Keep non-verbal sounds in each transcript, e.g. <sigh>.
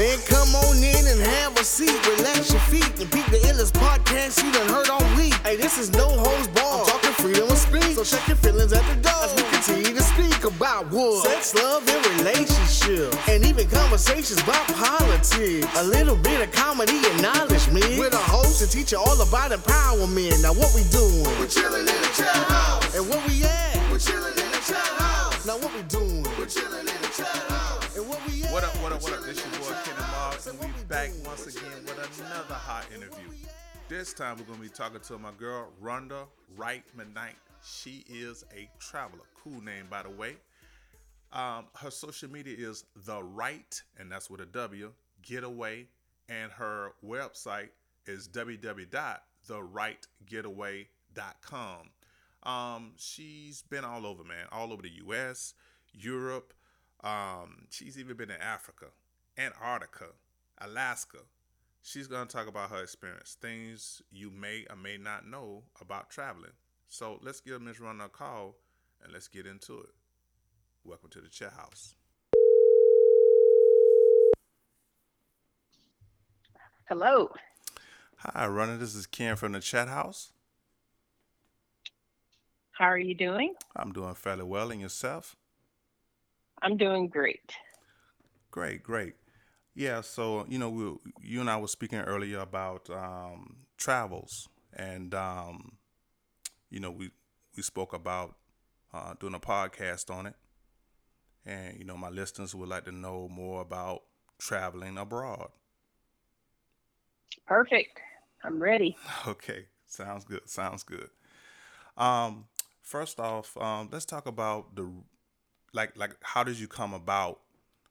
Man, come on in and have a seat. Relax your feet and beat the illest podcast you done heard all week. Hey, this is no holds barred. I'm talking freedom of speech. So check your feelings at the door as we continue to speak about what? Sex, love, and relationship. And even conversations about politics. A little bit of comedy and knowledge, man. With a host to teach you all about empowerment. Now, what we doing? We're chilling in the chat house. And where we at? We're chilling in the chat house. Now, what we doing? We're chilling back once again with another hot interview. This time we're gonna be talking to my girl Ronda Wright McKnight. She is a traveler. Cool name, by the way. Um, her social media is the Wright, and that's with a W, getaway, and her website is www.thewrightgetaway.com. Um, she's been all over, man, all over the U.S., Europe. Um, she's even been in Africa, Antarctica, Alaska. She's going to talk about her experience, things you may or may not know about traveling. So let's give Ms. Ronda a call and let's get into it. Welcome to the chat house. Hello. Hi, Ronda. This is Ken from the chat house. How are you doing? I'm doing fairly well, and yourself? I'm doing great. Great, great. Yeah, so you know, we, you and I were speaking earlier about um, travels, and um, you know, we we spoke about uh, doing a podcast on it, and you know, my listeners would like to know more about traveling abroad. Perfect. I'm ready. <laughs> Okay, sounds good. Sounds good. Um, first off, um, let's talk about the like like how did you come about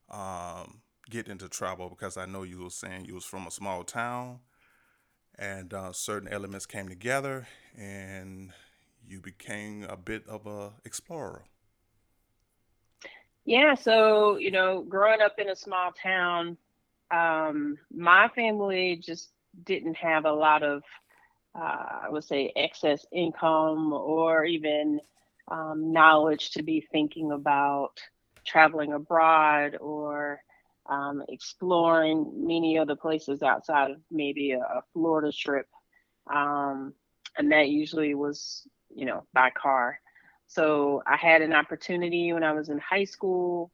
um, getting into trouble Because I know you were saying you was from a small town, and uh, certain elements came together, and you became a bit of a explorer. Yeah, so you know, growing up in a small town, um, my family just didn't have a lot of, uh, I would say, excess income or even um, knowledge to be thinking about traveling abroad or um, exploring many other places outside of maybe a, a Florida trip. Um, and that usually was, you know, by car. So I had an opportunity when I was in high school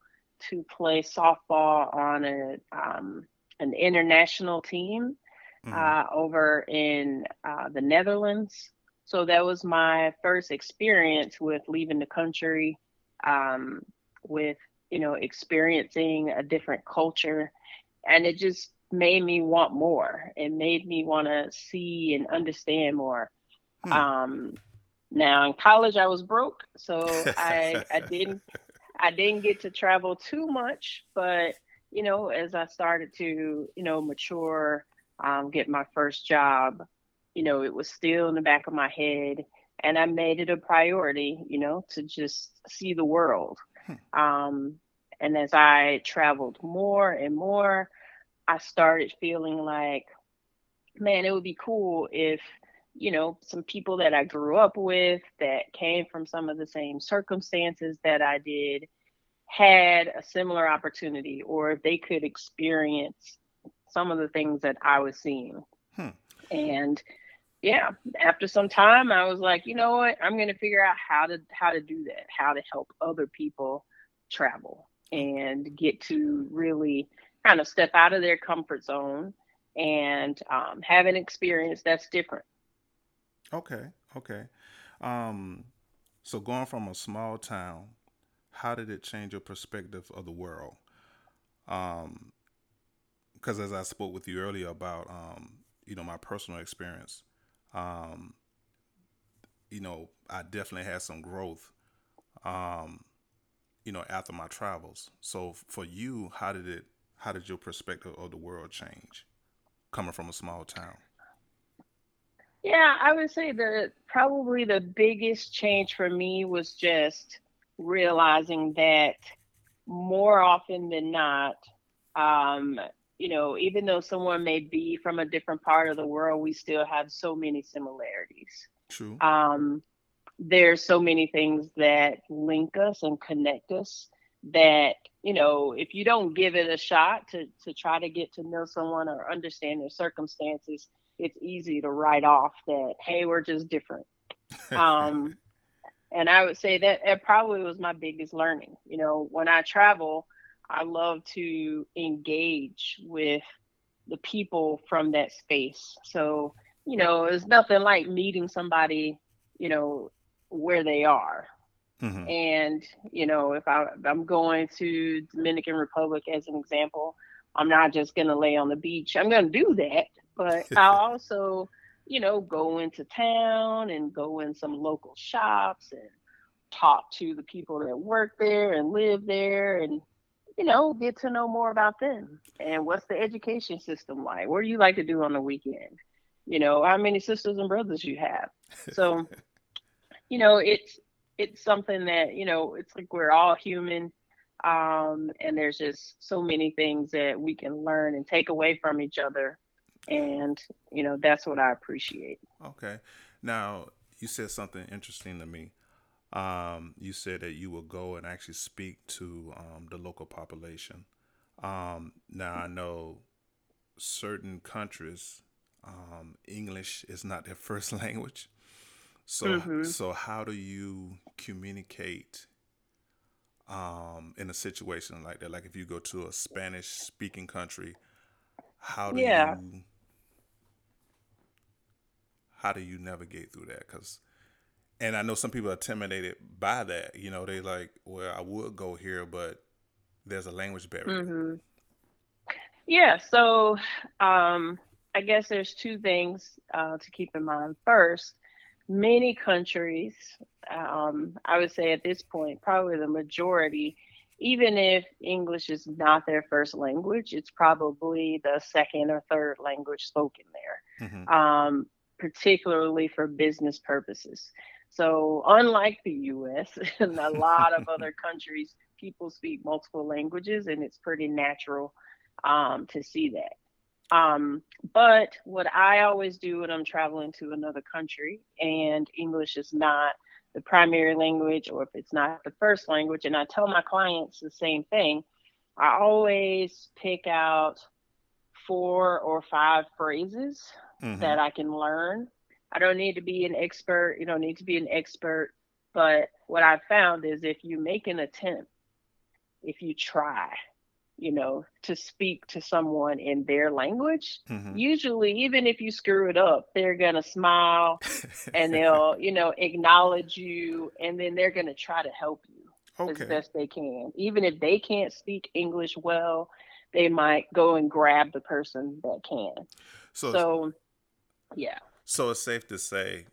to play softball on a um, an international team Mhm. uh, over in uh, the Netherlands. So that was my first experience with leaving the country, um, with you know experiencing a different culture, and it just made me want more. It made me want to see and understand more. Hmm. Um, now in college, I was broke, so <laughs> I I didn't I didn't get to travel too much, but you know, as I started to you know mature, um, get my first job, you know, it was still in the back of my head, and I made it a priority, you know, to just see the world. Um, and as I traveled more and more, I started feeling like, man, it would be cool if, you know, some people that I grew up with that came from some of the same circumstances that I did had a similar opportunity or if they could experience some of the things that I was seeing. Hmm. And yeah, after some time I was like, you know what? I'm going to figure out how to how to do that, how to help other people travel and get to really kind of step out of their comfort zone and um, have an experience that's different. Okay, okay. Um, so going from a small town, how did it change your perspective of the world? Um, because as I spoke with you earlier about, um, you know, my personal experience, um, you know, I definitely had some growth, um, you know, after my travels. So for you, how did it, how did your perspective of the world change coming from a small town? Yeah, I would say the probably the biggest change for me was just realizing that more often than not, um, you know, even though someone may be from a different part of the world, we still have so many similarities. True. Um, there's so many things that link us and connect us that you know if you don't give it a shot to to try to get to know someone or understand their circumstances it's easy to write off that hey we're just different <laughs> um and i would say that it probably was my biggest learning you know when i travel i love to engage with the people from that space so you know it's nothing like meeting somebody you know where they are Mm-hmm. And you know, if, I, I'm going to Dominican Republic as an example, I'm not just going to lay on the beach. I'm going to do that, but <laughs> I also, you know, go into town and go in some local shops and talk to the people that work there and live there and you know get to know more about them. And what's the education system like? What do you like to do on the weekend? You know how many sisters and brothers you have? So <laughs> you know it's it's something that you know it's like we're all human um, and there's just so many things that we can learn and take away from each other. And you know that's what i appreciate. Okay. Now you said something interesting to me um, you said that you will go and actually speak to um, the local population um, now i know certain countries um, english is not their <laughs> first language so mm-hmm. so how do you communicate um, in a situation like that? Like if you go to a Spanish speaking country, how do yeah. you how do you navigate through that? Because and I know some people are intimidated by that. You know, they like, well, I would go here, but there's a language barrier. Mm-hmm. Yeah. So um, I guess there's two things uh, to keep in mind. First, many countries, um, I would say at this point, probably the majority, even if English is not their first language, it's probably the second or third language spoken there, mm-hmm. um, particularly for business purposes. So, unlike the US <laughs> and a lot of other countries, people speak multiple languages, and it's pretty natural um, to see that. Um, but what I always do when I'm traveling to another country and English is not the primary language or if it's not the first language, and I tell my clients the same thing, I always pick out four or five phrases mm-hmm. that I can learn. I don't need to be an expert, you don't need to be an expert, but what I've found is if you make an attempt, if you try, you know, to speak to someone in their language, mm-hmm. usually, even if you screw it up, they're going to smile <laughs> and they'll, you know, acknowledge you and then they're going to try to help you okay. as best they can. Even if they can't speak English well, they might go and grab the person that can. So, so yeah. So it's safe to say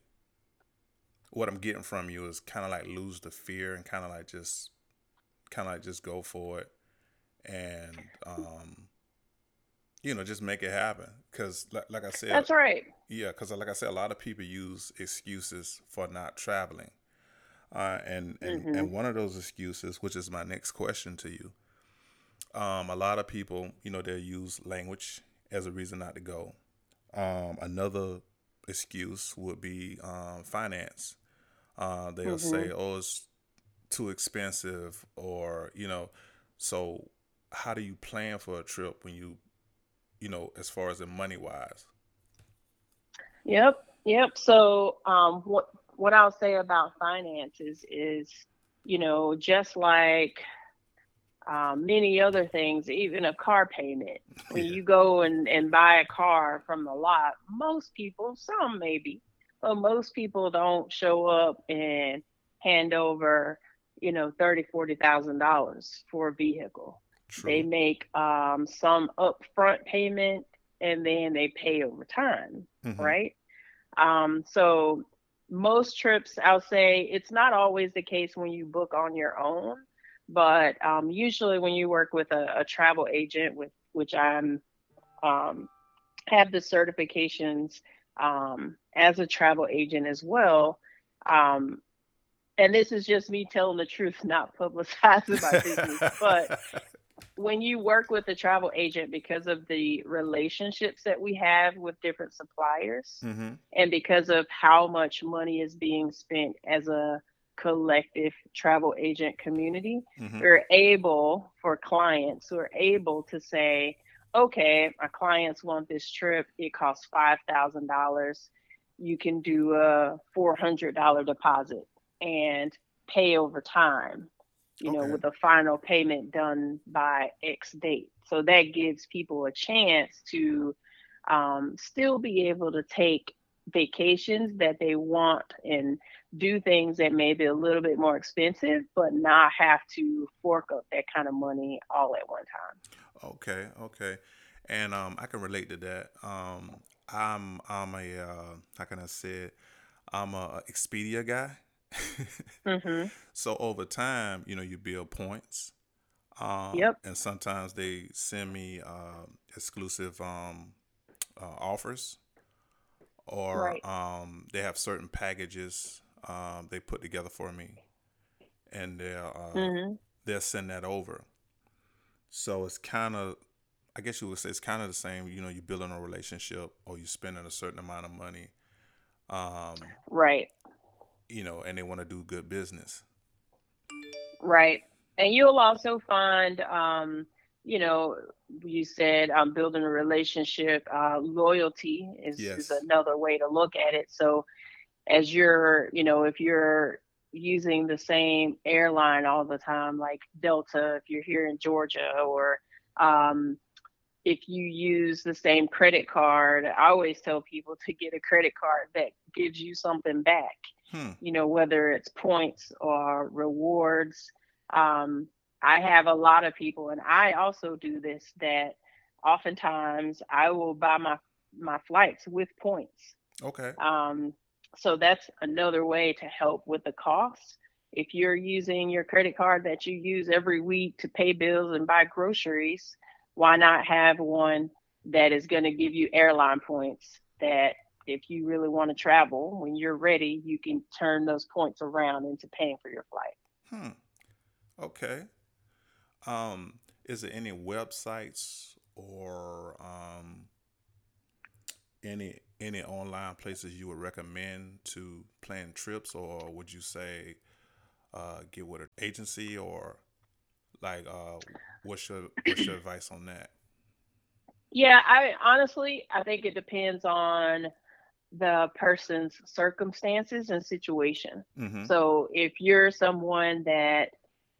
what I'm getting from you is kind of like lose the fear and kind of like just kind of like just go for it and um, you know just make it happen. Because like, like, i said that's right. Yeah because like i said a lot of people use excuses for not traveling. Uh, and and, mm-hmm. and one of those excuses which is my next question to you um, a lot of people you know they'll use language as a reason not to go. Um, another excuse would be um, finance. Uh, they'll mm-hmm. say oh it's too expensive or you know so how do you plan for a trip when you you know as far as the money wise yep yep. So um what what i'll say about finances is you know just like um, many other things, even a car payment. When you go and, and buy a car from the lot, most people, some maybe, but most people don't show up and hand over, you know, thirty, forty thousand dollars for a vehicle. True. They make um, some upfront payment and then they pay over time, mm-hmm. right? Um, so most trips, I'll say it's not always the case when you book on your own, but um, usually when you work with a, a travel agent, with which I'm um, have the certifications um, as a travel agent as well. Um, and this is just me telling the truth, <laughs> not publicizing my business. but <laughs> when you work with a travel agent because of the relationships that we have with different suppliers mm-hmm. and because of how much money is being spent as a collective travel agent community. Mhm. We're able for clients who are able to say, okay, my clients want this trip. It costs five thousand dollars. You can do a four hundred dollar deposit and pay over time. You know, with a final payment done by X date. So that gives people a chance to um, still be able to take vacations that they want and do things that may be a little bit more expensive, but not have to fork up that kind of money all at one time. Okay, okay, and um, I can relate to that. Um, I'm I'm a uh, how can I say it? I'm a Expedia guy. <laughs> hmm so over time, you know, you build points. Um, Yep. And sometimes they send me uh, exclusive um, uh, offers, or Right. um, they have certain packages um, they put together for me, and they'll uh, hmm they'll send that over. So it's kind of, I guess you would say it's kind of the same. You know, you're building a relationship or you're spending a certain amount of money, um, Right. you know, and they want to do good business. Right. And you'll also find, um, you know, you said um, building a relationship, uh, loyalty is, is another way to look at it. So as you're, you know, if you're using the same airline all the time, like Delta, if you're here in Georgia, or um, if you use the same credit card, I always tell people to get a credit card that gives you something back Hmm. you know, whether it's points or rewards. Um, I have a lot of people, and I also do this that oftentimes I will buy my my flights with points. Okay. Um, so that's another way to help with the cost. If you're using your credit card that you use every week to pay bills and buy groceries, why not have one that is going to give you airline points that if you really want to travel, when you're ready, you can turn those points around into paying for your flight. Hmm. Okay. Um, is there any websites or um, any any online places you would recommend to plan trips, or would you say uh, get with an agency, or like uh, what's your what's your advice on that? Yeah, I honestly, I think it depends on the person's circumstances and situation. Mm-hmm. So if you're someone that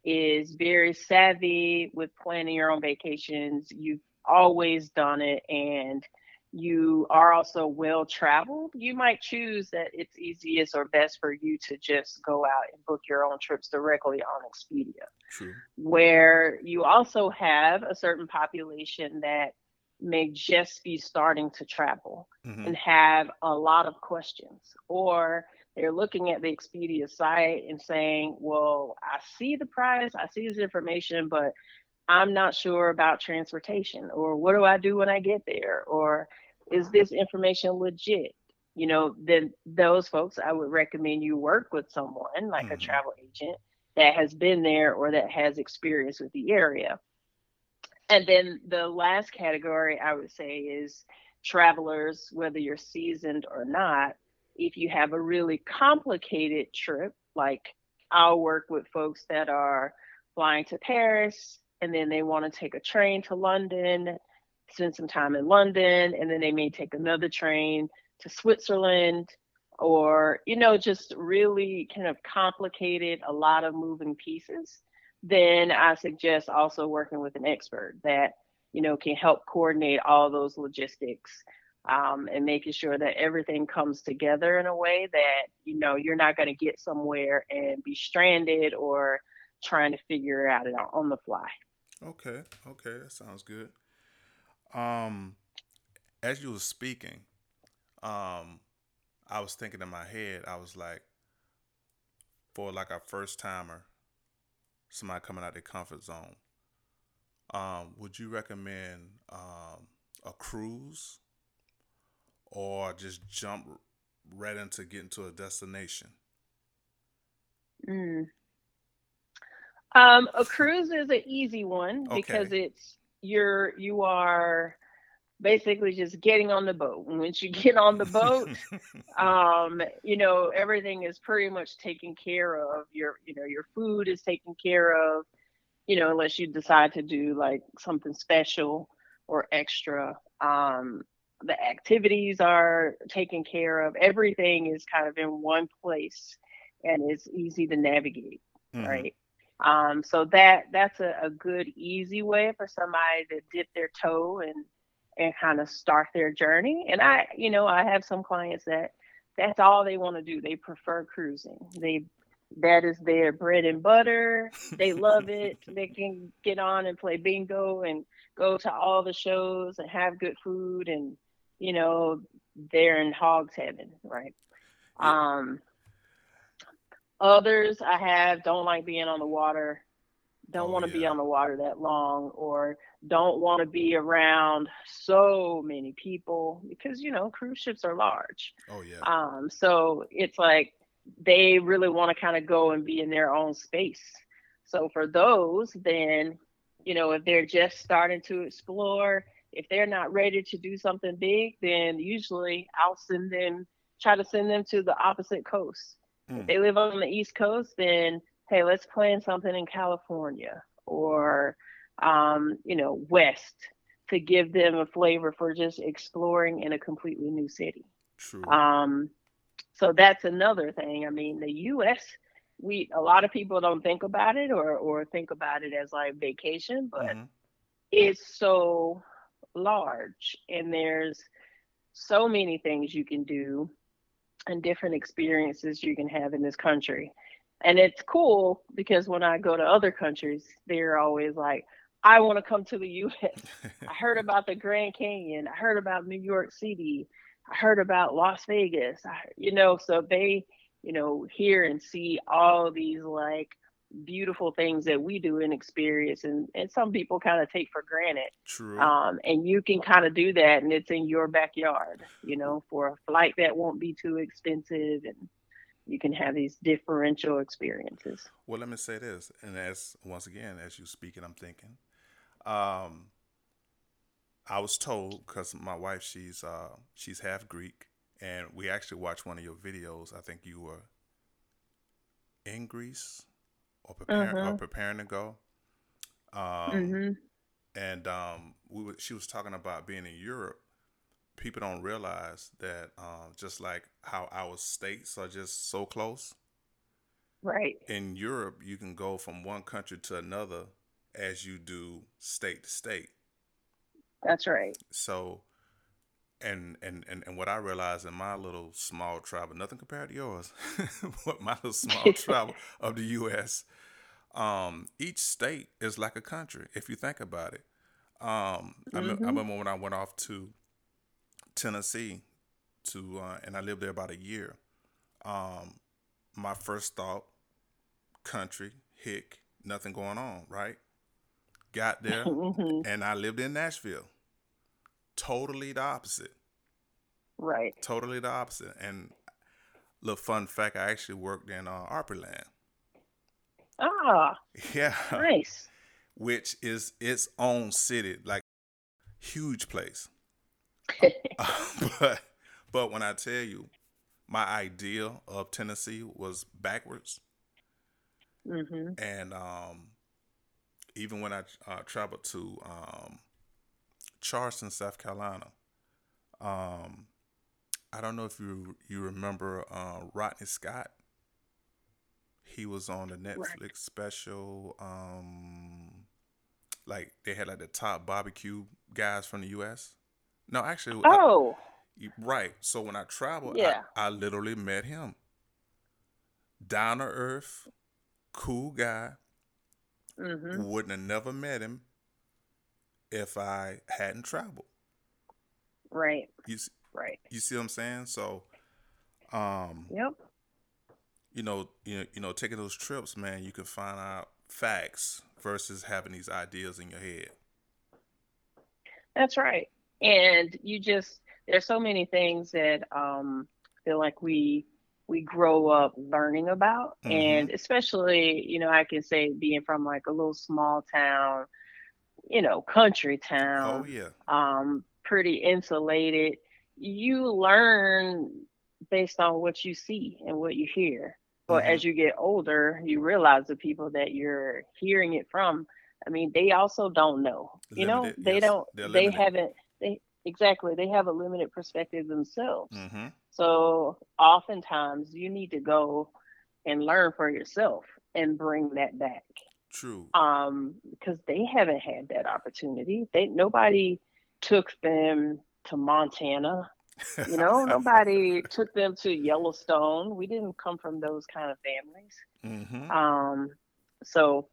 is very savvy with planning your own vacations, you've always done it, and you are also well traveled, you might choose that it's easiest or best for you to just go out and book your own trips directly on Expedia. True. Where you also have a certain population that may just be starting to travel Mm-hmm. and have a lot of questions or they're looking at the Expedia site and saying, Well, I see the price, I see this information, but I'm not sure about transportation, or what do I do when I get there, or is this information legit? You know, then those folks, I would recommend you work with someone like a Mhm. travel agent that has been there or that has experience with the area. And then the last category I would say is travelers, whether you're seasoned or not, if you have a really complicated trip, like I'll work with folks that are flying to Paris and then they want to take a train to London, spend some time in London, and then they may take another train to Switzerland or, you know, just really kind of complicated, a lot of moving pieces. Then I suggest also working with an expert that you know, can help coordinate all those logistics um, and making sure that everything comes together in a way that, you know, you're not going to get somewhere and be stranded or trying to figure it out on the fly. Okay, okay, that sounds good. Um, as you were speaking, um, I was thinking in my head, I was like, for like a first timer, somebody coming out of their comfort zone, um, would you recommend um, a cruise or just jump right into getting to a destination? Mm. Um, a cruise is an easy one <laughs> Okay. because it's you're you are basically just getting on the boat. And once you <laughs> get on the boat, <laughs> um, you know, everything is pretty much taken care of. Your, you know, your food is taken care of, you know, unless you decide to do like something special or extra. Um, the activities are taken care of. Everything is kind of in one place and it's easy to navigate, mm-hmm. right? Um, so that that's a, a good, easy way for somebody to dip their toe and and kind of start their journey. And I, you know, I have some clients that that's all they want to do. They prefer cruising. They that is their bread and butter. They love it. <laughs> they can get on and play bingo and go to all the shows and have good food and you know they're in hogs heaven, right? Um others I have don't like being on the water don't oh, want to yeah. be on the water that long or don't want to be around so many people because you know cruise ships are large oh yeah um so it's like they really want to kind of go and be in their own space so for those then you know if they're just starting to explore if they're not ready to do something big then usually i'll send them try to send them to the opposite coast mm. if they live on the east coast then hey, let's plan something in California or, um, you know, West to give them a flavor for just exploring in a completely new city. True. Um, so that's another thing. I mean, the U.S. We a lot of people don't think about it or or think about it as like vacation, but mm-hmm. it's so large and there's so many things you can do and different experiences you can have in this country and it's cool because when I go to other countries, they're always like, I want to come to the US. <laughs> I heard about the Grand Canyon. I heard about New York City. I heard about Las Vegas. I, you know, so they, you know, hear and see all these like beautiful things that we do and experience and, and some people kind of take for granted. True. Um, and you can kind of do that and it's in your backyard, you know, for a flight that won't be too expensive and you can have these differential experiences. Well, let me say this, and as once again, as you speak, and I'm thinking, um, I was told because my wife, she's uh, she's half Greek, and we actually watched one of your videos. I think you were in Greece or preparing or mm-hmm. preparing to go. Um, mm-hmm. and um, we were, she was talking about being in Europe people don't realize that um, just like how our states are just so close. Right. In Europe, you can go from one country to another as you do state to state. That's right. So, and and and, and what I realized in my little small travel, nothing compared to yours, <laughs> but my little small <laughs> travel of the U.S. Um, each state is like a country if you think about it. Um, mm-hmm. I, me- I remember when I went off to Tennessee to, uh, and I lived there about a year. Um, my first thought, country, hick, nothing going on, right? Got there, <laughs> mm-hmm. and I lived in Nashville. Totally the opposite. Right. Totally the opposite. And little fun fact, I actually worked in uh, Opryland. Ah. <laughs> Yeah. Nice. Which is its own city, like huge place. <laughs> <laughs> but but when I tell you, my idea of Tennessee was backwards, mm-hmm. and um, even when I uh, traveled to um, Charleston, South Carolina, um, I don't know if you you remember uh, Rodney Scott. He was on the Netflix right. special. Um, like they had like the top barbecue guys from the U.S. No, actually. Oh. I, right. So when I traveled, yeah. I, I literally met him. Down to earth, cool guy. Mm-hmm. Wouldn't have never met him if I hadn't traveled. Right. You see, right. You see what I'm saying? So, um, yep. You know, you know, you know, taking those trips, man, you can find out facts versus having these ideas in your head. That's right and you just there's so many things that um feel like we we grow up learning about mm-hmm. and especially you know i can say being from like a little small town you know country town oh yeah um pretty insulated. You learn based on what you see and what you hear. But Mhm. as you get older, you realize the people that you're hearing it from. I mean, they also don't know. You know, they yes, don't. They limited. haven't. They exactly. They have a limited perspective themselves. Mm-hmm. So oftentimes you need to go and learn for yourself and bring that back. True. Um, because they haven't had that opportunity. They nobody took them to Montana. You know, nobody <laughs> took them to Yellowstone. We didn't come from those kind of families. mm-hmm. Um, so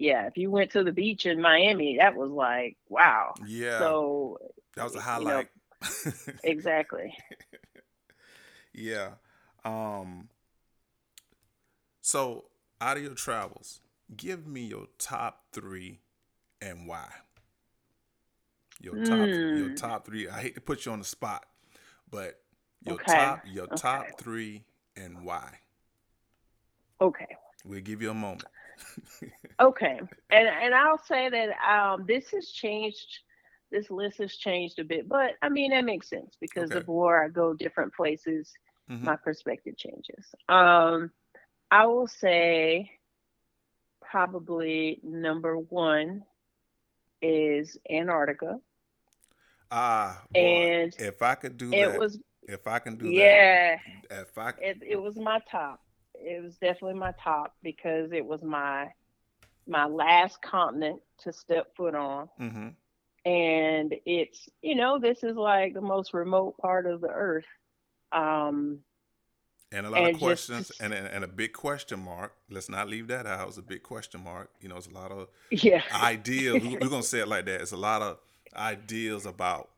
yeah, if you went to the beach in Miami, that was like, wow. Yeah. So that was a you know, highlight. <laughs> exactly. yeah. Um. So, audio travels, give me your top three and why. Your top, your Hmm. top three. I hate to put you on the spot, but your Okay, top, your top three and why. Okay. We'll give you a moment. <laughs> Okay, and and I'll say that um, this has changed. This list has changed a bit, but I mean that makes sense because Okay. the more I go different places, Mhm. my perspective changes. Um, I will say probably number one is Antarctica, Ah, boy, and if I could do it that, was if I can do that. yeah, that, if I it it was my top. It was definitely my top because it was my my last continent to step foot on. hmm and it's you know this is like the most remote part of the earth um and a lot and of just- questions and, and and a big question mark. Let's not leave that out. It's a big question mark. You know, it's a lot of yeah ideas. we- We're gonna say it like that. It's a lot of ideas about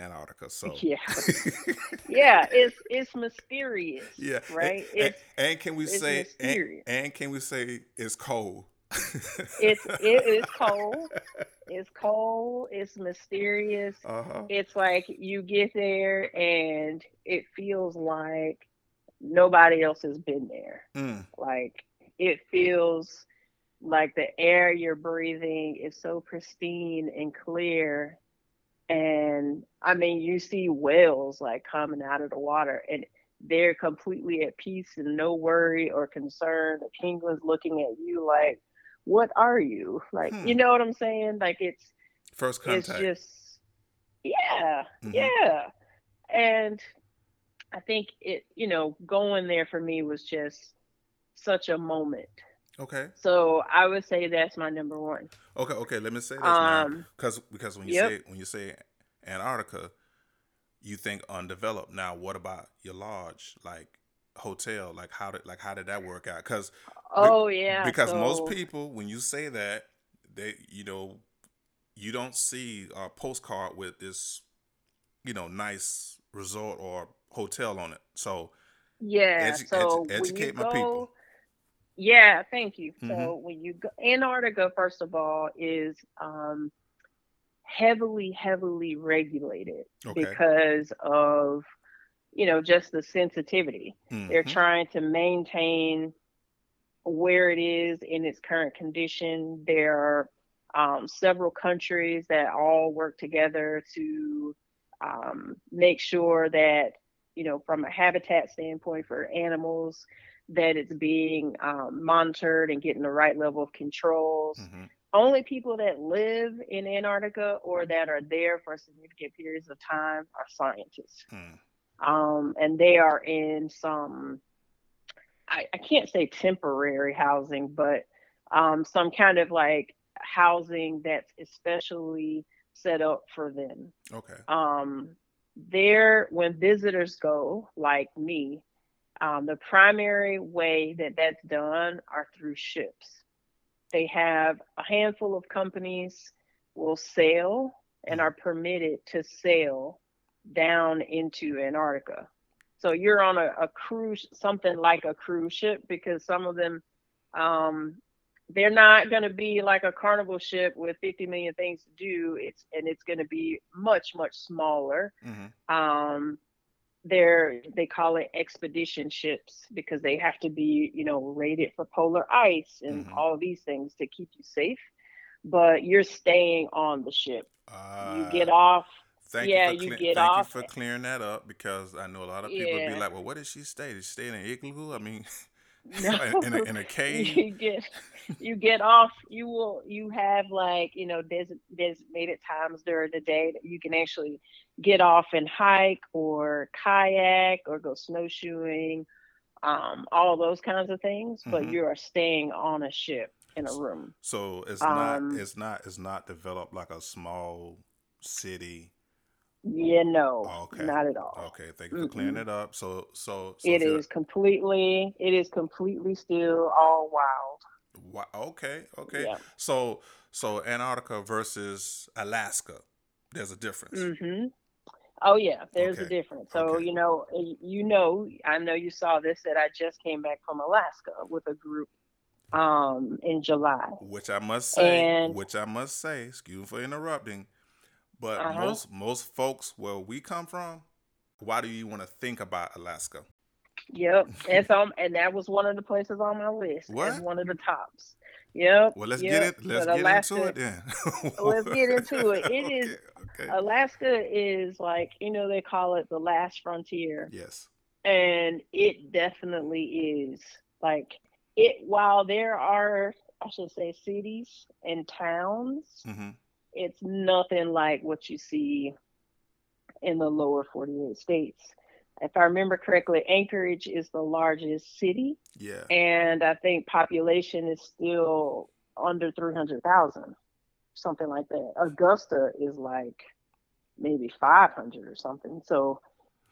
Antarctica. So yeah <laughs> yeah it's it's mysterious yeah, right And, and- it's and can we say and, and can we say it's cold? it's it is cold <laughs> it's cold it's mysterious Uh huh. it's like you get there and it feels like nobody else has been there Mm, Like it feels like the air you're breathing is so pristine and clear. And I mean, you see whales like coming out of the water and they're completely at peace and no worry or concern. The penguin's looking at you like, what are you? Like, Hmm. you know what I'm saying? Like it's First contact. it's just yeah Mhm. yeah and i think it you know going there for me was just such a moment okay. so i would say that's my number one Okay. Okay. Let me say this um because because when you yep. say when you say Antarctica, you think undeveloped. Now, what about your lodge, like hotel? Like how did like how did that work out? Because oh yeah because most people when you say that they you know you don't see a postcard with this you know nice resort or hotel on it so yeah edu- edu- so you educate my go people. yeah thank you so Mhm. when you go antarctica first of all is um heavily heavily regulated okay because of you know just the sensitivity they're Mhm. trying to maintain where it is in its current condition there are um, several countries that all work together to um, make sure that you know from a habitat standpoint for animals that it's being um, monitored and getting the right level of controls Mhm. only people that live in Antarctica or that are there for significant periods of time are scientists. Mm. Um, and they are in some, I, I can't say temporary housing, but um, some kind of like housing that's especially set up for them. okay Um, there, when visitors go, like me, um, the primary way that that's done are through ships. They have a handful of companies will sail and are permitted to sail down into Antarctica. So you're on a, a cruise, something like a cruise ship, because some of them, um, they're not going to be like a carnival ship with 50 million things to do. It's and it's going to be much much smaller. Mhm. Um, they're they call it expedition ships because they have to be you know rated for polar ice and Mhm. all these things to keep you safe. But you're staying on the ship. You get off Thank Yeah, you for you cle- get thank off. you for clearing that up because I know a lot of people would be like, "Well, what did she stay? Did she stay in an igloo? I mean, <laughs> No, in, a, in a <laughs> cave?" you get you get off. You will you have like you know des- designated times during the day that you can actually get off and hike or kayak or go snowshoeing, um, all those kinds of things. But Mhm. you are staying on a ship in a room. So it's not Um, it's not it's not developed like a small city. Yeah, no, Okay. not at all. Okay, thank you for clearing Mm-mm. it up. So so so It is completely, it is completely still all wild. Wha- okay, okay. Yeah. So so Antarctica versus Alaska, there's a difference. Mm-hmm. Oh yeah, there's a difference. So Okay. you know, you know, I know you saw this that I just came back from Alaska with a group um in July. Which I must say, And- which I must say, excuse me for interrupting, but Uh-huh. most most folks where we come from, why do you want to think about Alaska? Yep, <laughs> and so and that was one of the places on my list What? one of the tops. Yep. Well, let's yep. get it. Let's but get Alaska, into it then. <laughs> Let's get into it. It is- okay, okay. Alaska is like you know they call it the last frontier. yes. and it definitely is like it while there are i should say cities and towns hmm it's nothing like what you see in the lower 48 states. If i remember correctly anchorage is the largest city. Yeah. and i think population is still under 300000 something like that. Augusta is like maybe 500 or something. So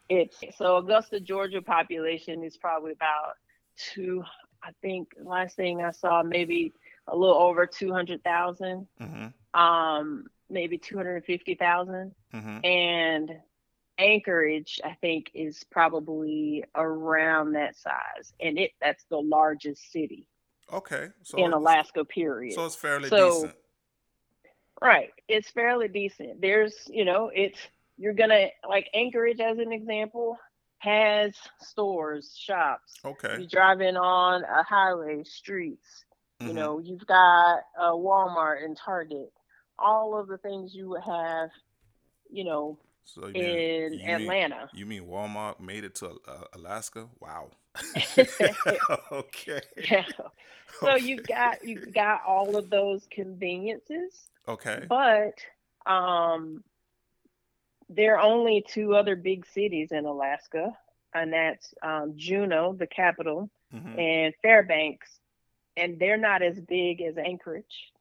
it's so augusta georgia population is probably about two i think last thing i saw maybe a little over 200000 hmm um maybe 250000 hmm and Anchorage, I think, is probably around that size, and it that's the largest city Okay. So in Alaska. Period. So it's fairly So- decent. right, it's fairly decent. There's, you know, it's you're gonna like Anchorage as an example has stores, shops. Okay. You driving on a highway, streets. You Mhm. know, you've got a Walmart and Target. All of the things you would have, you know, So you mean, in you mean- Atlanta. You mean Walmart made it to uh, Alaska? Wow. <laughs> <laughs> okay. Yeah. <laughs> So Okay. you've got you've got all of those conveniences, Okay. but um, there are only two other big cities in Alaska, and that's um, Juneau, the capital, Mhm. and Fairbanks, and they're not as big as Anchorage,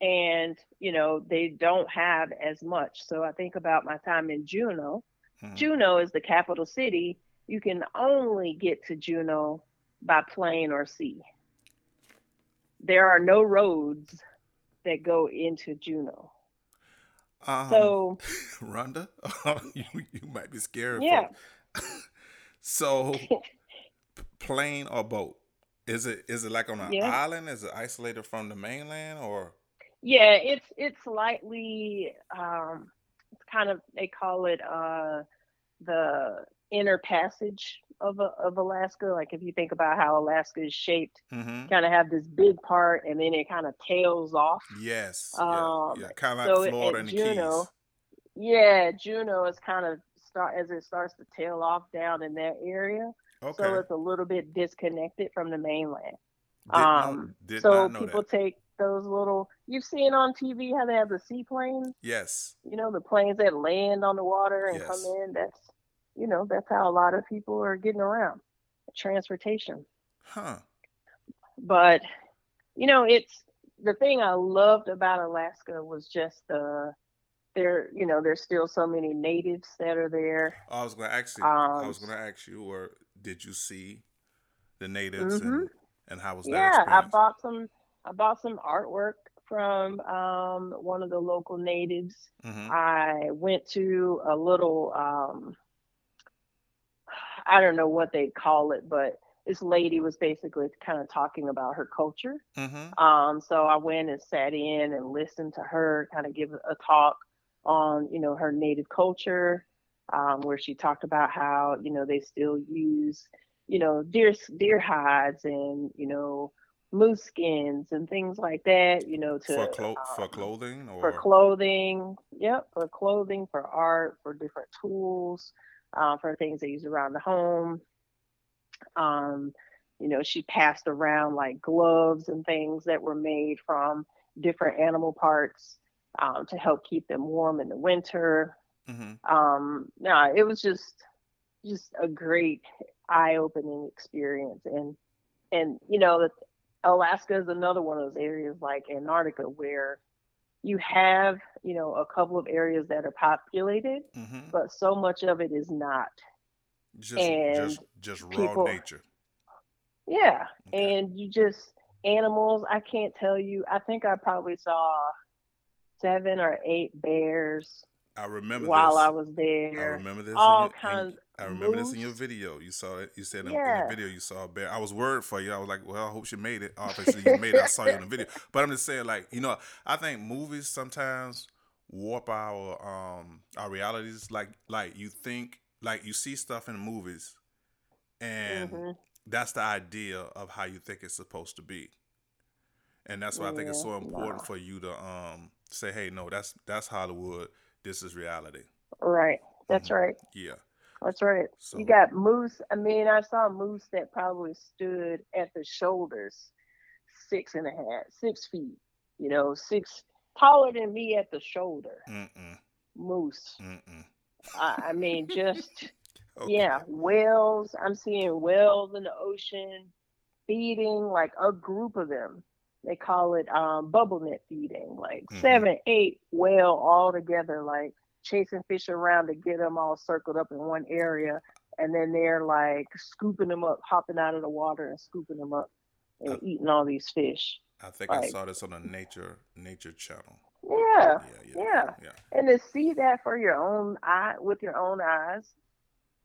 and you know they don't have as much. So I think about my time in Juneau. Mhm. Juneau is the capital city. You can only get to Juneau by plane or sea. There are no roads that go into Juneau. Um, So, <laughs> Ronda, <laughs> you, you might be scared. Yeah. <laughs> so, plane or boat? Is it is it like on an Yeah. island? Is it isolated from the mainland or? yeah, it's it's slightly um it's kind of they call it uh the inner passage of of Alaska. Like if you think about how Alaska is shaped, Mm-hmm. kind of have this big part and then it kind of tails off. Yes. Um, yeah. yeah. Kind of so like Florida and the Juneau, Keys. Yeah, Juneau is kind of start as it starts to tail off down in that area. Okay. So it's a little bit disconnected from the mainland. did um, so people that. take those little you've seen on TV how they have the seaplanes, Yes. you know, the planes that land on the water and come in. That's you know, that's how a lot of people are getting around. Transportation. Huh. But you know, it's the thing I loved about Alaska was just the there, you know, there's still so many natives that are there. I was gonna ask you. I Um, was gonna ask you, or did you see the natives and, Mhm. and how was that Yeah, I bought some I bought some artwork from um, one of the local natives. hmm I went to a little um, I don't know what they call it, but this lady was basically kind of talking about her culture. hmm Um, so I went and sat in and listened to her kind of give a talk on, you know, her native culture, um, where she talked about how, you know, they still use, you know, deer deer hides and, you know, moose skins and things like that. You know, to for clo- for um, clothing or for clothing. Yep, for clothing, for art, for different tools, uh, for things they use around the home. Um, you know, she passed around like gloves and things that were made from different animal parts um, to help keep them warm in the winter. Hmm Um, no, it was just just a great eye-opening experience, and and you know, that Alaska is another one of those areas like Antarctica where you have you know a couple of areas that are populated, hmm but so much of it is not. just and just just raw people- nature. Yeah, Okay. and you just animals. I can't tell you. I think I probably saw seven or eight bears I remember while this. I was I there. remember this. All your- kinds. I remember this in your video. You saw it. You said in, in the video you saw a bear. I was worried for you. I was like, well, I hope she made it. Obviously, you made it. I saw you in the <laughs> video. But I'm just saying, like, you know, I think movies sometimes warp our um our realities. Like, like you think, like you see stuff in movies, and Mhm. that's the idea of how you think it's supposed to be. And that's why I think it's so important no. for you to um say, hey, no, that's that's Hollywood. This is reality. Right. That's Mhm. right. Yeah. That's right. So You got moose. I mean, I saw moose that probably stood at the shoulders, six and a half, six feet. You know, six taller than me at the shoulder. mm-mm, Moose. mm-mm. I, I mean, <laughs> just Okay. yeah, whales. I'm seeing whales in the ocean feeding like a group of them. They call it um, bubble net feeding, like Mhm. seven, eight whale all together, like chasing fish around to get them all circled up in one area, and then they're like scooping them up, hopping out of the water and scooping them up and Uh, eating all these fish. I think I saw this on a nature nature channel. Yeah, Yeah, yeah, yeah. yeah. and to see that for your own eye with your own eyes,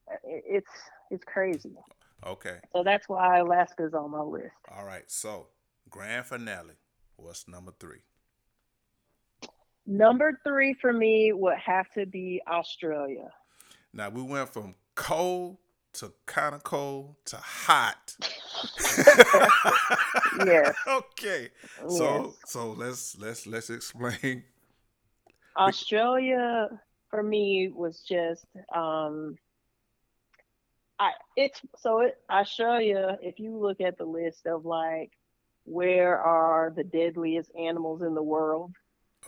i- it's it's crazy. Okay. So that's why Alaska's on my list. All right. So grand finale. What's number three? Number three for me would have to be Australia. Now we went from cold to kind of cold to hot. <laughs> yeah. <laughs> Okay. So so let's let's let's explain. Australia for me was just um I it's so it, Australia, if you look at the list of like where are the deadliest animals in the world,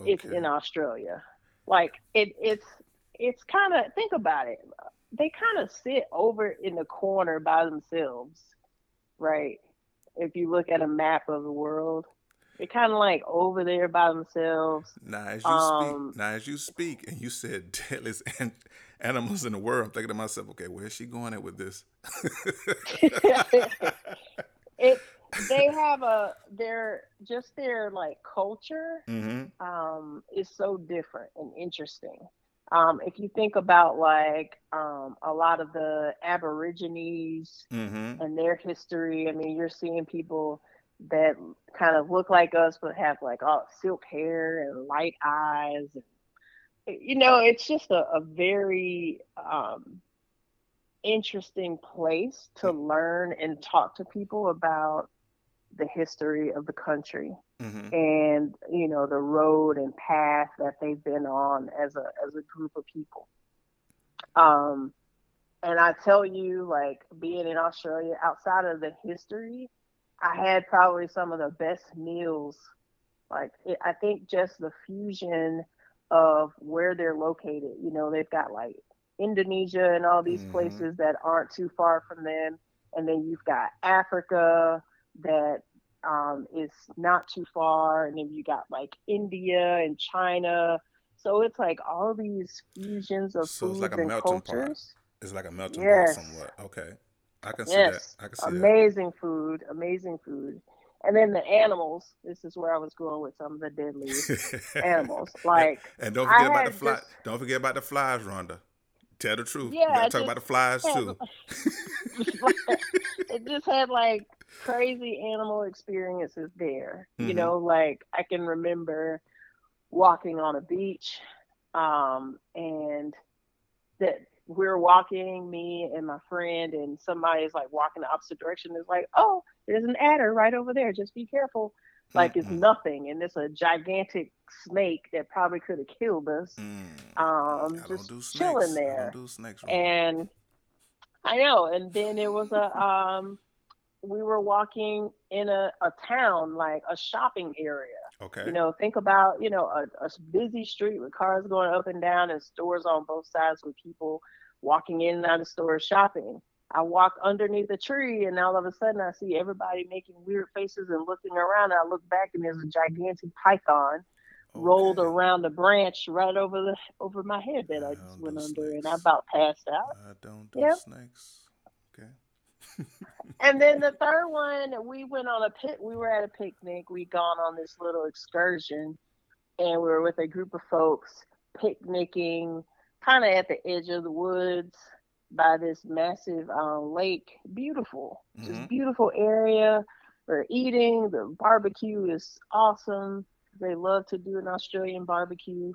it's in Australia. Like it it's it's kind of think about it. They kind of sit over in the corner by themselves, right? If you look at a map of the world, they're kind of like over there by themselves. Now as you Um, speak, now as you speak, and you said <laughs> deadliest an- animals in the world, I'm thinking to myself, okay, where's she going at with this? <laughs> <laughs> it they have a their just their like culture hmm um is so different and interesting. Um if you think about like um a lot of the aborigines hmm and their history i mean you're seeing people that kind of look like us but have like all silk hair and light eyes you know it's just a, a very um interesting place to learn and talk to people about the history of the country hmm and you know the road and path that they've been on as a as a group of people. Um and i tell you like being in australia outside of the history i had probably some of the best meals. Like it, i think just the fusion of where they're located you know they've got like indonesia and all these Mhm. places that aren't too far from them. And then you've got africa that um, is not too far, and then you got like India and China. So it's like all these fusions of So foods like a and melting pot. cultures. It's like a melting Yes. pot somewhat. Okay. I can see Yes, that. I can see amazing food, amazing food. And then the animals. This is where I was going with some of the deadly <laughs> animals. Like and don't forget about the fly. just- Don't forget about the flies, Ronda. Tell the truth. Yeah, you talk about the flies too. <laughs> it just had like crazy animal experiences there. You Mhm. know, like I can remember walking on a beach um, and that we're walking, me and my friend, and somebody is like walking the opposite direction. It's like, oh, there's an adder right over there. Just be careful. Like it's nothing, and it's a gigantic snake that probably could have killed us. Mm. Um, I just do snakes. chilling I there. don't do snakes. And I know. And then it was a um, we were walking in a, a town like a shopping area. okay. You know, think about you know a, a busy street with cars going up and down and stores on both sides with people walking in and out of stores shopping. I walk underneath a tree and all of a sudden I see everybody making weird faces and looking around. And I look back and there's a gigantic python rolled around the branch right over the over my head that I I just went under and I about passed out. I don't do Yep. snakes. Okay. And then the <laughs> third one, we went on a pit. We were at a picnic. We'd gone on this little excursion, and we were with a group of folks picnicking, kind of at the edge of the woods by this massive um, lake. Beautiful, Mhm. just beautiful area. We're eating. The barbecue is awesome. They love to do an Australian barbecue.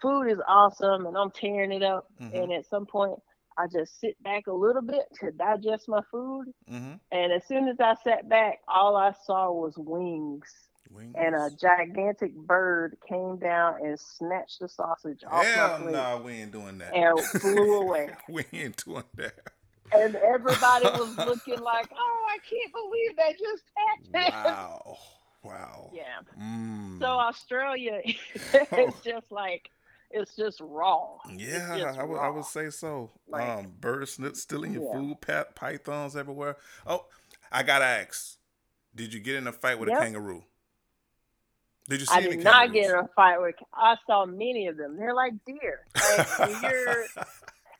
Food is awesome, and I'm tearing it up. Mhm. And at some point, I just sit back a little bit to digest my food. Mm-hmm. And as soon as I sat back, all I saw was wings. Wings. And a gigantic bird came down and snatched the sausage off Hell my plate no, we ain't doing that. and flew away. <laughs> we ain't doing that. And everybody was <laughs> looking like, oh, I can't believe that just happened. Wow. Wow. Yeah. Mm. So Australia <laughs> Oh. is just like, it's just raw. Yeah, just I would, I would say so. Like- um, birds stealing your Yeah. food, pythons everywhere. Oh, I gotta ask: Did you get in a fight with Yep. a kangaroo? Did you see I did not kangaroos? get in a fight with. I saw many of them. They're like deer. Like <laughs> you're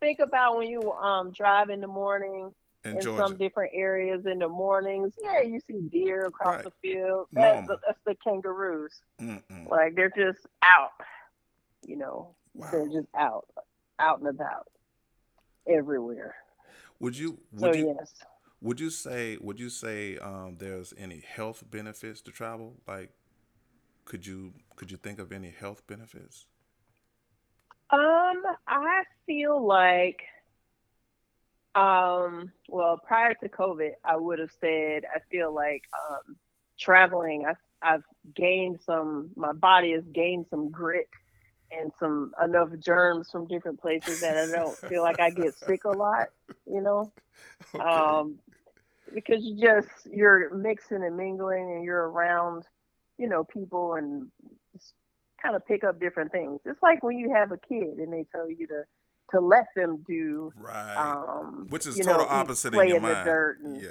think about when you um drive in the morning in in some different areas in the mornings. Yeah, you see deer across Right. the field. That's, Normal. that's the kangaroos. Mm-mm. Like they're just out. You know, Wow. they're just out, out and about, everywhere. Would you So would you yes, would you say would you say um, there's any health benefits to travel? Like, could you could you think of any health benefits? um, I feel like, um, well, prior to COVID, I would have said I feel like um, traveling. I, I've gained some. My body has gained some grit and some enough germs from different places that I don't feel like I get sick a lot. You know. <laughs> Okay. um, because you just you're mixing and mingling and you're around you know people and just kind of pick up different things it's like when you have a kid and they tell you to to let them do right. um Which is total know, opposite in play your in the mind. dirt and yeah.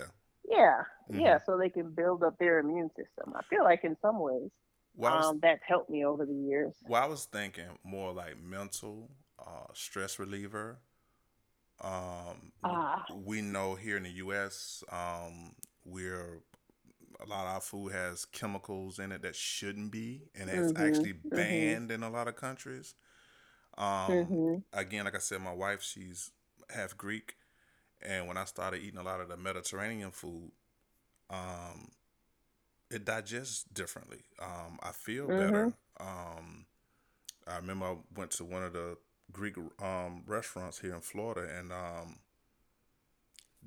yeah yeah Mhm. so they can build up their immune system i feel like in some ways Well, was, um that's helped me over the years well, I was thinking more like mental, uh, stress reliever. Um, Ah. we know here in the U.S., um, we're a lot of our food has chemicals in it that shouldn't be, and it's Mhm, actually mhm. banned in a lot of countries. Um, hmm again, like I said, my wife, she's half Greek, and when I started eating a lot of the Mediterranean food, um, it digests differently. Um, I feel better. Um, I remember I went to one of the Greek um, restaurants here in Florida, and um,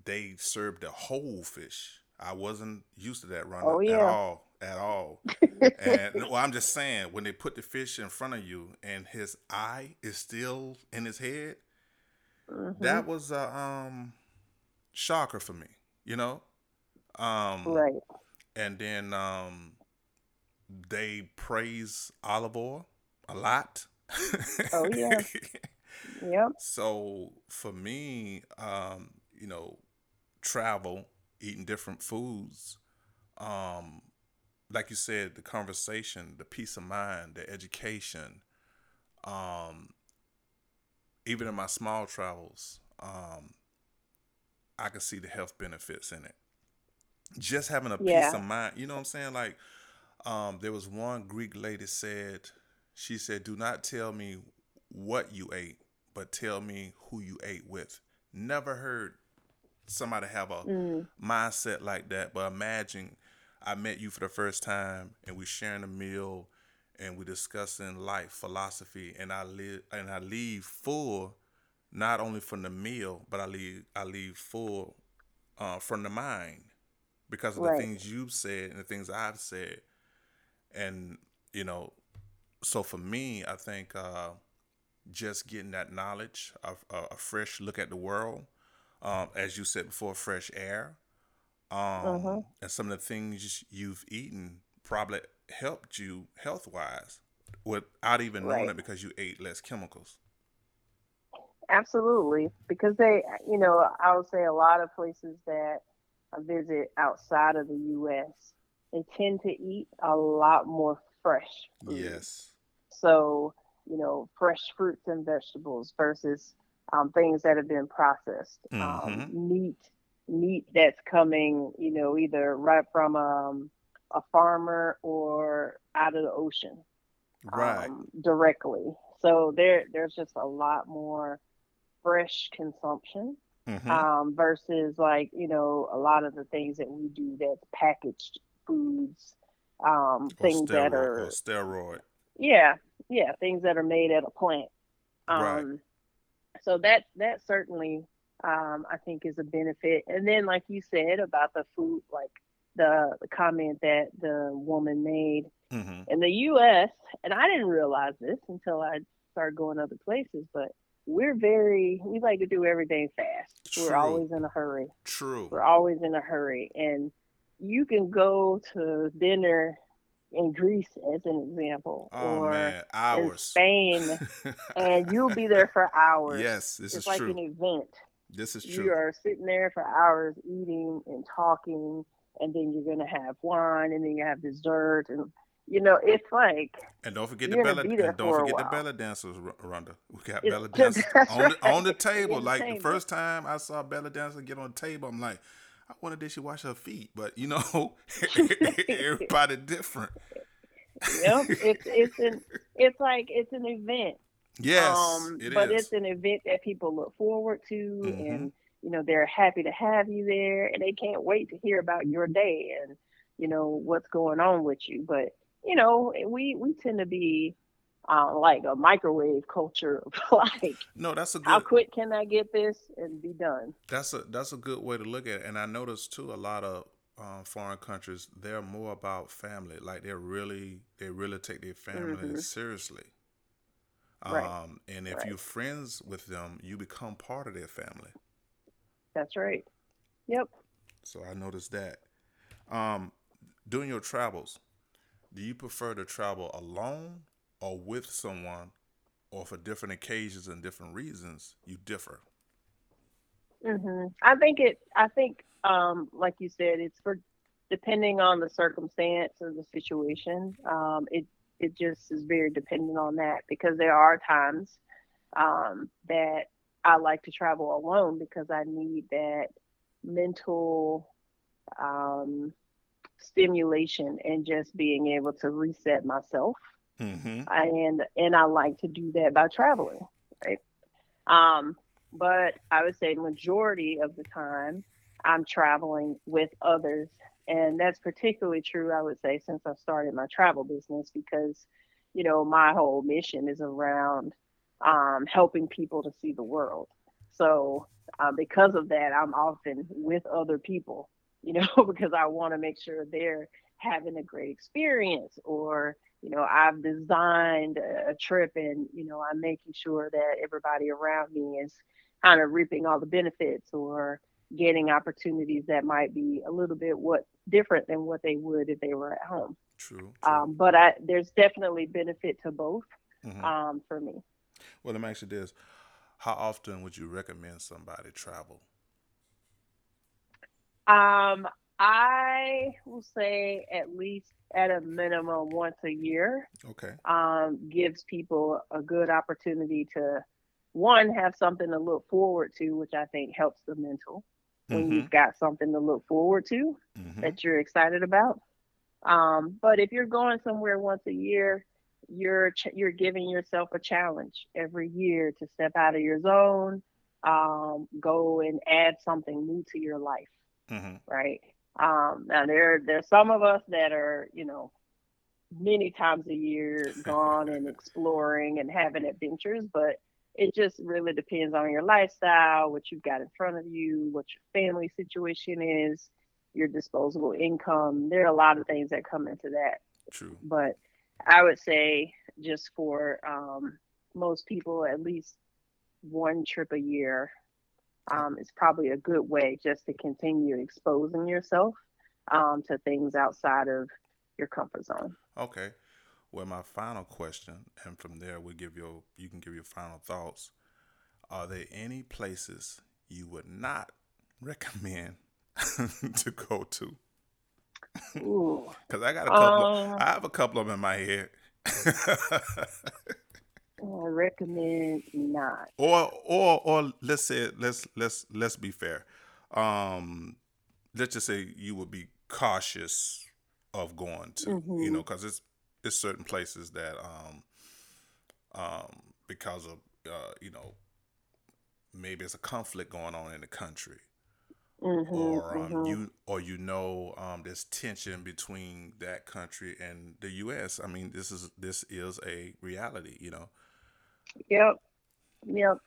they served a whole fish. I wasn't used to that running Oh, at all, at all. <laughs> and well, I'm just saying, when they put the fish in front of you, and his eye is still in his head, Mhm. that was a um, shocker for me. You know, um, right and then um, they praise olive oil a lot. Oh, yeah. <laughs> yep So for me, um, you know, travel, eating different foods, um, like you said, the conversation, the peace of mind, the education, um, even in my small travels, um, I can see the health benefits in it. Just having a peace of mind, you know what I'm saying? Like, um, there was one Greek lady said, she said, "Do not tell me what you ate, but tell me who you ate with." Never heard somebody have a Mm. mindset like that. But imagine I met you for the first time and we sharing a meal and we discussing life, philosophy, and I live and I leave full, not only from the meal, but I leave I leave full uh, from the mind because of Right. the things you've said and the things I've said, and you know, so for me, I think uh, just getting that knowledge, a, a fresh look at the world, um, as you said before, fresh air, um, Mhm. and some of the things you've eaten probably helped you health wise without even knowing it because you ate less chemicals. Absolutely, because they, you know, I would say a lot of places that I visit outside of the U.S. they tend to eat a lot more fresh food. Yes. So, you know, fresh fruits and vegetables versus um, things that have been processed. Um, Mhm. meat, meat that's coming, you know, either right from um, a farmer or out of the ocean Right. um, directly. So there, there's just a lot more fresh consumption hmm um, versus like you know a lot of the things that we do that's packaged foods, um, things that are steroid. yeah, yeah, things that are made at a plant. Um, Right. So that that certainly um, I think is a benefit. And then, like you said about the food, like the, the comment that the woman made hmm in the U.S. and I didn't realize this until I started going other places, but we're very we like to do everything fast. True. We're always in a hurry. True. We're always in a hurry, and you can go to dinner in Greece as an example, Oh or man, in. Spain, <laughs> and you'll be there for hours. yes, this it's is like true. an event. This is true. You are sitting there for hours eating and talking, and then you're gonna have wine, and then you have dessert, and you know it's like And don't forget the You're belly. gonna be there And don't for forget the belly dancers, Ronda. We got It's just- <laughs> dancers on the on the right. table. Like the Entertainment. first time I saw a belly dancer get on the table, I'm like, I wonder did she wash her feet? But you know, <laughs> <laughs> everybody different. yep, it's it's an it's like it's an event. Yes, um, it but is. it's an event that people look forward to, Mhm. and you know they're happy to have you there, and they can't wait to hear about your day and you know what's going on with you. But you know we we tend to be uh, like a microwave culture of <laughs> like no, that's a good, how quick can I get this and be done. That's a that's a good way to look at it. And I noticed too, a lot of um, foreign countries they're more about family. Like they really they really take their family Mhm. seriously. Right. Um, and if Right. you're friends with them, you become part of their family. That's right. Yep. So I noticed that. Um, during your travels, do you prefer to travel alone or with someone, or for different occasions and different reasons you differ? hmm I think it. I think, um, like you said, it's for depending on the circumstance or the situation. Um, it it just is very dependent on that because there are times um, that I like to travel alone because I need that mental um, stimulation and just being able to reset myself Mm-hmm. and and I like to do that by traveling, right? Um, but I would say majority of the time I'm traveling with others, and that's particularly true. I would say since I started my travel business because, you know, my whole mission is around um, helping people to see the world. So uh, because of that, I'm often with other people, you know, <laughs> because I want to make sure they're having a great experience or you know i've designed a, trip and you know i'm making sure that everybody around me is kind of reaping all the benefits or getting opportunities that might be a little bit what different than what they would if they were at home True. true. um, but I, there's definitely benefit to both Mhm. um, for me Well, let me ask you this: How often would you recommend somebody travel? Um, I will say at least at a minimum once a year Okay. um, gives people a good opportunity to one have something to look forward to, which I think helps the mental when Mhm. you've got something to look forward to Mhm. that you're excited about. Um, but if you're going somewhere once a year, you're ch- you're giving yourself a challenge every year to step out of your zone, um, go and add something new to your life Mhm. right? Um, now there there's some of us that are, you know, many times a year gone and exploring and having adventures, but it just really depends on your lifestyle, what you've got in front of you, what your family situation is, your disposable income. There are a lot of things that come into that. True. But I would say just for um, most people, at least one trip a year um, is probably a good way just to continue exposing yourself um, to things outside of your comfort zone. Okay. Well, my final question, and from there we give your you can give your final thoughts. Are there any places you would not <laughs> recommend <laughs> to go to? Because <laughs> I got a couple. Um, of, I have a couple of them in my head. I recommend not. Or or or let's say let's let's let's be fair. Um, let's just say you would be cautious of going to, mm-hmm. you know, because it's it's certain places that um um because of uh you know maybe it's a conflict going on in the country. Mm-hmm, or um, mm-hmm. you or you know um, there's tension between that country and the U.S. I mean, this is this is a reality, you know. Yep. Yep.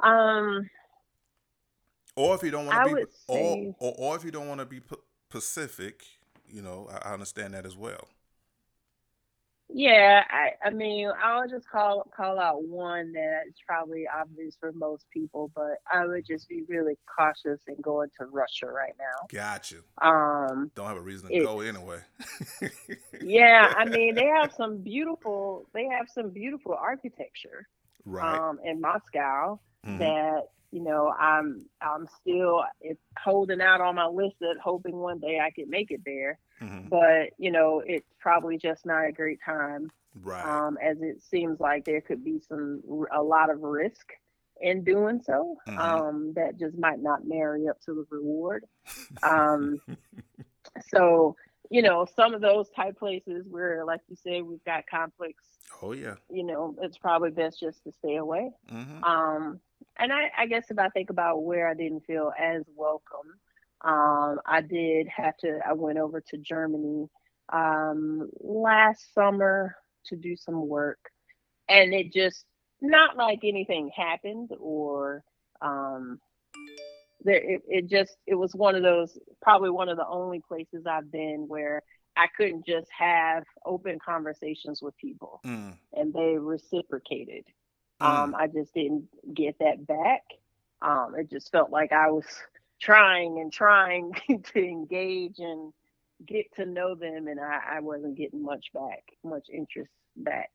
Um. Or if you don't want to be, or, or, or if you don't want to be Pacific, you know, I, I understand that as well. Yeah, I, I mean, I'll just call call out one that's probably obvious for most people, but I would just be really cautious in going to Russia right now. Got you. Um, don't have a reason to go anyway. <laughs> yeah, I mean, they have some beautiful, they have some beautiful architecture, right? Um, in Moscow mm-hmm. that you know I'm I'm still it's holding out on my list of hoping one day I could make it there. Mm-hmm. But you know, it's probably just not a great time. Right. Um, as it seems like there could be some a lot of risk in doing so. Mm-hmm. Um, that just might not marry up to the reward. <laughs> Um, so you know, some of those type places where, like you say, we've got conflicts. Oh yeah. You know, it's probably best just to stay away. Mm-hmm. Um, and I, I guess if I think about where I didn't feel as welcome, um, I did have to, I went over to Germany um, last summer to do some work. And it just, not like anything happened or um, there, it, it just, it was one of those, probably one of the only places I've been where I couldn't just have open conversations with people mm. and they reciprocated. Mm. Um, I just didn't get that back. Um, it just felt like I was trying and trying <laughs> to engage and get to know them, and I, I wasn't getting much back, much interest back.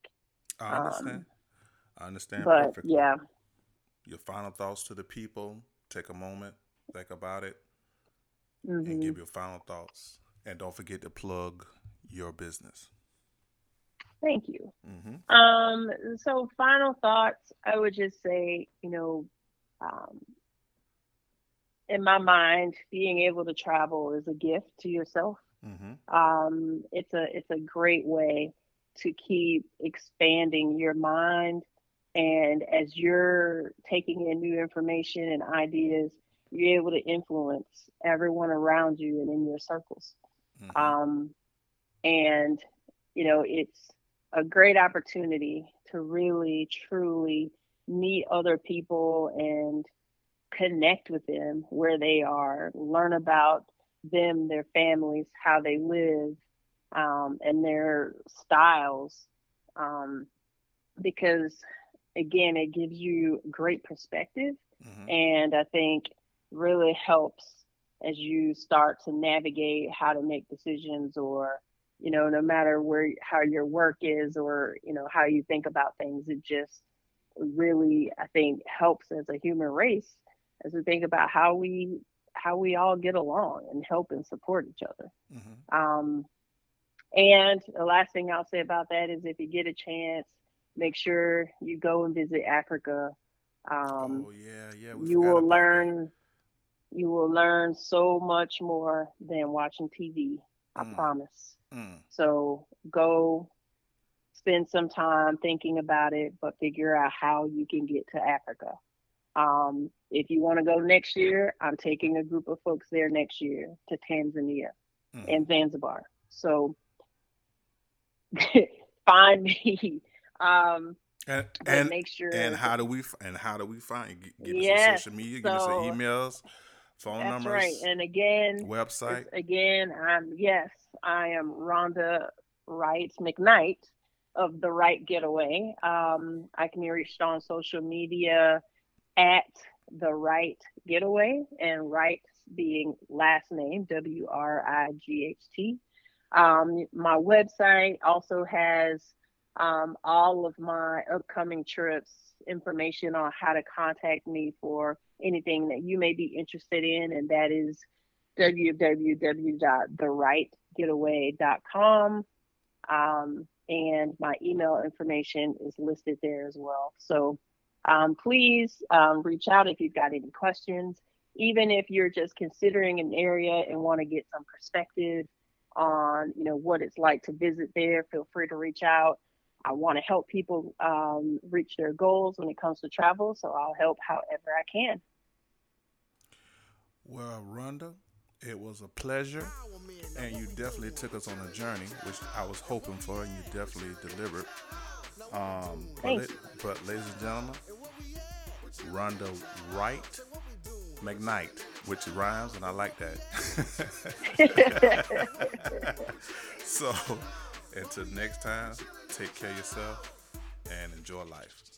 I understand. Um, I understand but, perfectly. Yeah. Your final thoughts to the people. Take a moment, think about it, mm-hmm. and give your final thoughts. And don't forget to plug your business. Thank you. Mm-hmm. Um, so, final thoughts. I would just say, you know, um, in my mind, being able to travel is a gift to yourself. Mm-hmm. Um, it's a it's a great way to keep expanding your mind, and as you're taking in new information and ideas, you're able to influence everyone around you and in your circles. Mm-hmm. Um, and you know, it's a great opportunity to really truly meet other people and connect with them where they are, learn about them, their families, how they live, um, and their styles. Um, because again, it gives you great perspective, mm-hmm. and I think really helps as you start to navigate how to make decisions or you know no matter where how your work is or you know how you think about things it just really i think helps as a human race as we think about how we how we all get along and help and support each other. Mm-hmm. Um, and the last thing I'll say about that is if you get a chance, make sure you go and visit Africa. Um, oh yeah, yeah. You will learn. You will learn so much more than watching TV. I mm. promise. Mm. So go spend some time thinking about it, but figure out how you can get to Africa. Um, if you want to go next year, I'm taking a group of folks there next year to Tanzania mm. and Zanzibar. So <laughs> find me. Um, And and, make sure and how do we and how do we find get us Yes, social media, get us so- our emails, phone that's numbers, right. And again, website. Again, I'm yes, I am Ronda Wright McKnight of the Wright Getaway. Um, I can be reached on social media at the Wright Getaway, and Wright being last name W R I G H T. Um, my website also has um, all of my upcoming trips, information on how to contact me for anything that you may be interested in, and that is www.thewrightgetaway.com. Um, and my email information is listed there as well. So um, please um, reach out if you've got any questions. Even if you're just considering an area and want to get some perspective on, you know, what it's like to visit there, feel free to reach out. I want to help people um, reach their goals when it comes to travel, so I'll help however I can. Well, Ronda, it was a pleasure, and you definitely took us on a journey, which I was hoping for, and you definitely delivered. Um, but, Thanks. la- but ladies and gentlemen, Ronda Wright McKnight, which rhymes, and I like that. <laughs> <laughs> so, until next time, take care of yourself and enjoy life.